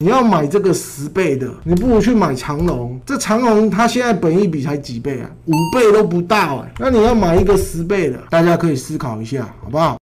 你要买这个十倍的，你不如去买长隆。这长隆它现在本益比才几倍啊？五倍都不到哎。那你要买一个十倍的，大家可以思考一下，好不好？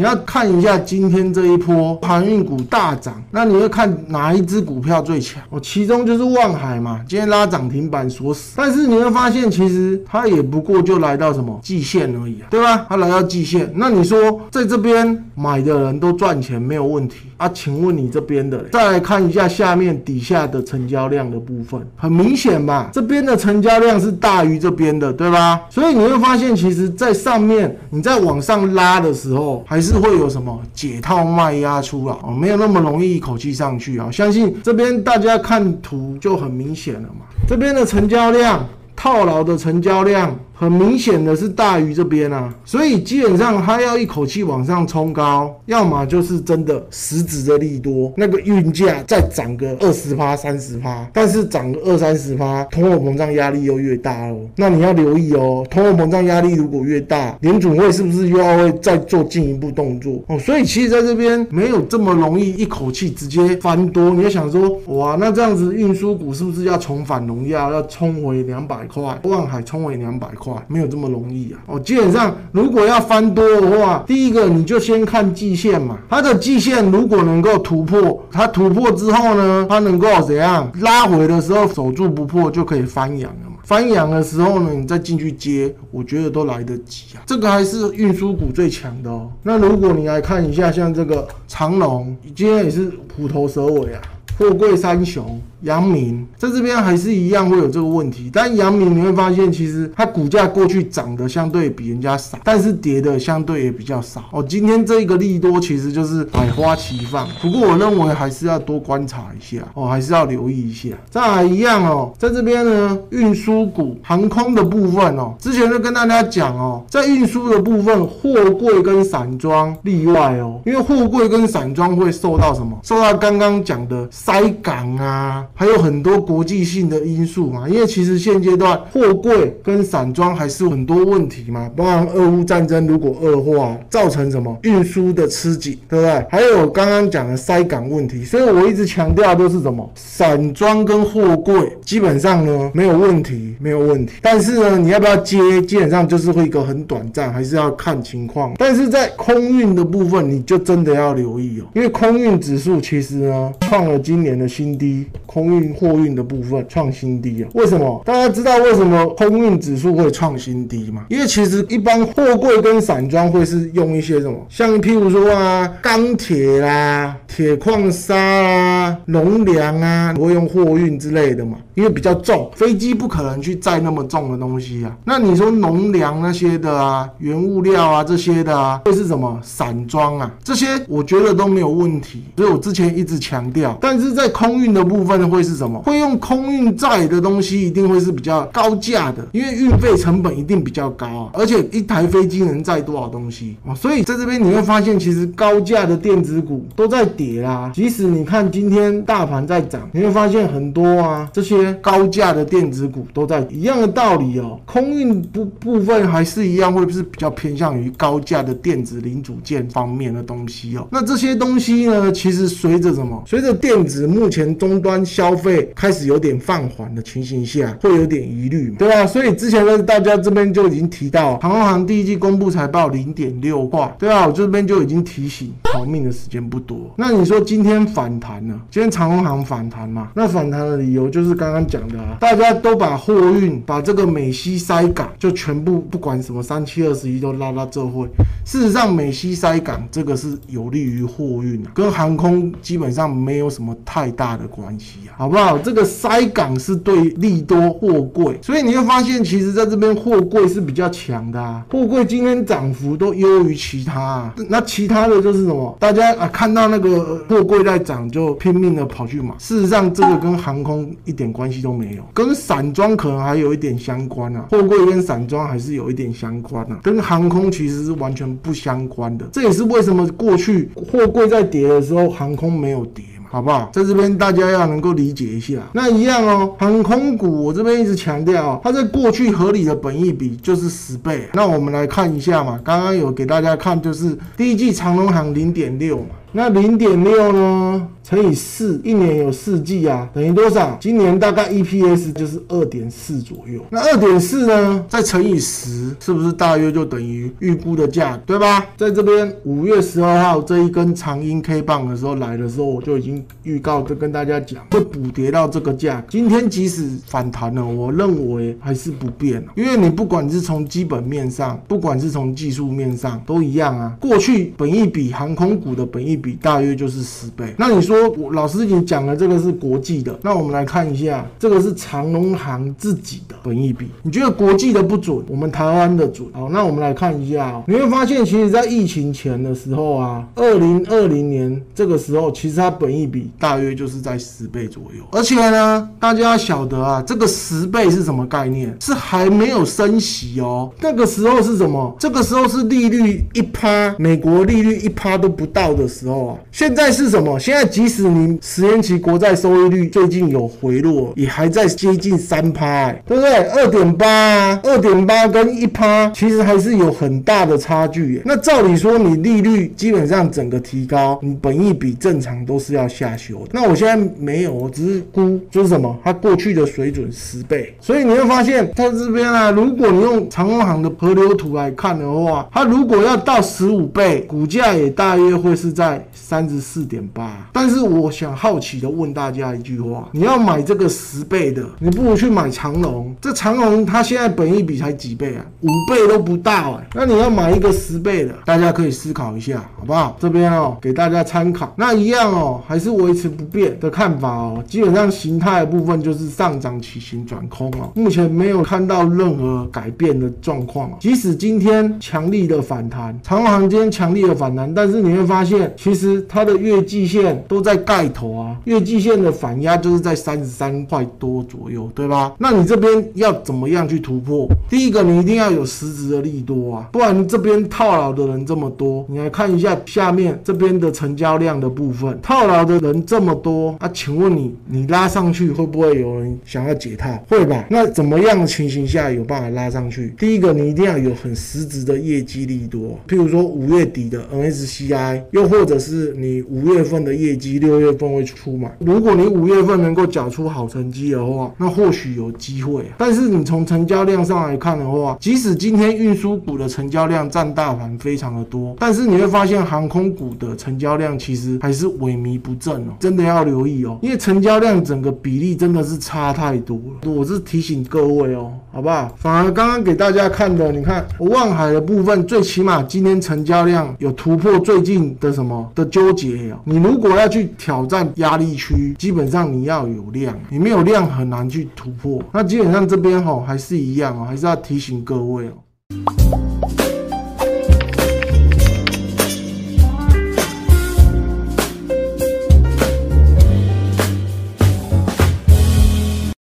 你要看一下今天这一波航运股大涨，那你会看哪一只股票最强？哦，其中就是万海嘛，今天拉涨停板锁死。但是你会发现，其实它也不过就来到什么季线而已啊，对吧？它来到季线，那你说在这边买的人都赚钱没有问题啊？请问你这边的，再来看一下下面底下的成交量的部分，很明显吧？这边的成交量是大于这边的，对吧？所以你会发现，其实在上面你在往上拉的时候，还是。是会有什么解套卖压出啊哦，没有那么容易一口气上去啊！相信这边大家看图就很明显了嘛，这边的成交量。套牢的成交量很明显的是大于这边啊，所以基本上它要一口气往上冲高，要么就是真的实质的利多，那个运价再涨个二十趴、三十趴，但是涨个二三十趴，通货膨胀压力又越大哦。那你要留意哦，通货膨胀压力如果越大，联准会是不是又要会再做进一步动作哦？所以其实在这边没有这么容易一口气直接翻多。你要想说，哇，那这样子运输股是不是要重返荣耀，要冲回两百？块万海冲为两百块，没有这么容易啊！哦，基本上如果要翻多的话，第一个你就先看季线嘛，它的季线如果能够突破，它突破之后呢，它能够怎样拉回的时候守住不破，就可以翻阳了嘛。翻阳的时候呢，你再进去接，我觉得都来得及啊。这个还是运输股最强的哦。那如果你来看一下，像这个长隆，今天也是虎头蛇尾啊，货柜三雄。阳明在这边还是一样会有这个问题，但阳明你会发现，其实它股价过去涨的相对比人家少，但是跌的相对也比较少哦。今天这个利多其实就是百花齐放，不过我认为还是要多观察一下哦，还是要留意一下。再一样哦，在这边呢，运输股、航空的部分哦，之前就跟大家讲哦，在运输的部分，货柜跟散装例外哦，因为货柜跟散装会受到什么？受到刚刚讲的塞港啊。还有很多国际性的因素嘛，因为其实现阶段货柜跟散装还是很多问题嘛，包含俄乌战争如果恶化，造成什么运输的吃紧，对不对？还有刚刚讲的塞港问题，所以我一直强调都是什么散装跟货柜基本上呢没有问题，没有问题。但是呢，你要不要接，基本上就是会一个很短暂，还是要看情况。但是在空运的部分，你就真的要留意哦，因为空运指数其实呢创了今年的新低。空空运货运的部分创新低啊？为什么？大家知道为什么空运指数会创新低吗？因为其实一般货柜跟散装会是用一些什么，像譬如说啊，钢铁啦、铁矿砂啊、农粮啊，会用货运之类的嘛，因为比较重，飞机不可能去载那么重的东西啊。那你说农粮那些的啊，原物料啊这些的啊，会是什么散装啊？这些我觉得都没有问题，所以我之前一直强调，但是在空运的部分。会是什么？会用空运载的东西，一定会是比较高价的，因为运费成本一定比较高啊。而且一台飞机能载多少东西啊？所以在这边你会发现，其实高价的电子股都在跌啦。即使你看今天大盘在涨，你会发现很多啊，这些高价的电子股都在一样的道理哦。空运部部分还是一样，会不是比较偏向于高价的电子零组件方面的东西哦。那这些东西呢，其实随着什么？随着电子目前终端。消费开始有点放缓的情形下，会有点疑虑，对吧？所以之前呢，大家这边就已经提到，航空航第一季公布财报零点六块，对吧？我这边就已经提醒，逃命的时间不多。那你说今天反弹呢？今天长空航反弹嘛？那反弹的理由就是刚刚刚讲的啊，大家都把货运把这个美西塞港就全部不管什么三七二十一都拉到这会。事实上，美西塞港这个是有利于货运啊，跟航空基本上没有什么太大的关系啊。好不好？这个塞港是对利多货柜，所以你会发现，其实在这边货柜是比较强的啊。货柜今天涨幅都优于其他，啊那其他的就是什么？大家啊看到那个货柜在涨，就拼命的跑去买。事实上，这个跟航空一点关关系都没有，跟散装可能还有一点相关啊。货柜跟散装还是有一点相关啊，跟航空其实是完全不相关的。这也是为什么过去货柜在跌的时候，航空没有跌嘛。好不好？在这边大家要能够理解一下。那一样哦，航空股我这边一直强调，它在过去合理的本益比就是十倍。那我们来看一下嘛，刚刚有给大家看，就是第一季长隆行零点六嘛。那零点六呢，乘以四，一年有四季啊，等于多少？今年大概 EPS 就是二点四左右。那二点四呢，再乘以十，是不是大约就等于预估的价，对吧？在这边五月十二号这一根长阴 K 棒的时候来的时候，我就已经预告就跟大家讲，会补跌到这个价。今天即使反弹了，我认为还是不变，因为你不管是从基本面上，不管是从技术面上，都一样啊。过去本益比航空股的本益比大约就是十倍。那你说我老师你讲的这个是国际的，那我们来看一下，这个是长隆行自己的本益比。你觉得国际的不准，我们台湾的准？好，那我们来看一下，你会发现，其实在疫情前的时候啊，二零二零年这个时候，其实它本益比大约就是在十倍左右。而且呢，大家晓得啊，这个十倍是什么概念？是还没有升息哦。那个时候是什么？这个时候是利率一趴，美国利率一趴都不到的时候啊。现在是什么？现在即使你十年期国债收益率最近有回落，也还在接近三趴，对不对？二点八，二点八跟一趴，其实还是有很大的差距。那照理说，你利率基本上整个提高，你本益比正常都是要下修的。那我现在没有，我只是估，就是什么？它过去的水准十倍，所以你会发现它这边啊，如果你用长隆行的河流图来看的话，它如果要到十五倍，股价也大约会是在三十四点八。但是我想好奇的问大家一句话：你要买这个十倍的，你不如去买长隆。这长隆它现在本益比才几倍啊？五倍都不到哎。那你要买一个十倍的，大家可以思考一下，好不好？这边哦，给大家参考。那一样哦，还是维持不变的看法哦。基本上形态的部分就是上涨起形转空哦，目前没有看到任何改变的状况。即使今天强力的反弹，长航今天强力的反弹，但是你会发现，其实它的月季线都在盖头啊，月季线的反压就是在三十三块多左右，对吧？那你这边要怎么样去突破？第一个，你一定要有实质的利多啊，不然这边套牢的人这么多，你来看一下下面这边的成交量的部分，套牢的人这么多啊，请问你，你拉上去会不会有人想要解套？会吧？那怎么样的情形下有办法拉上去？第一个，你一定要有很实质的业绩利多，譬如说五月底的 NSCI，又或者是你五月份的业绩六月份会出嘛？如果你五月份能够缴出好成绩的话，那或许有机会。但是你从成交量上来看的话，即使今天运输股的成交量占大盘非常的多，但是你会发现航空股的成交量其实还是萎靡不振哦，真的要留意哦，因为成交量整个比例真的是差太多了。我是提醒各位哦，好不好？反而刚刚给大家看的，你看望海的部分，最起码今天成交量有突破最近的什么的纠结哦。你如果要去挑战压力区，基本上你要有量，你没有量很难去突破。那基本上这边哈还是一样哦，还是要提醒各位哦。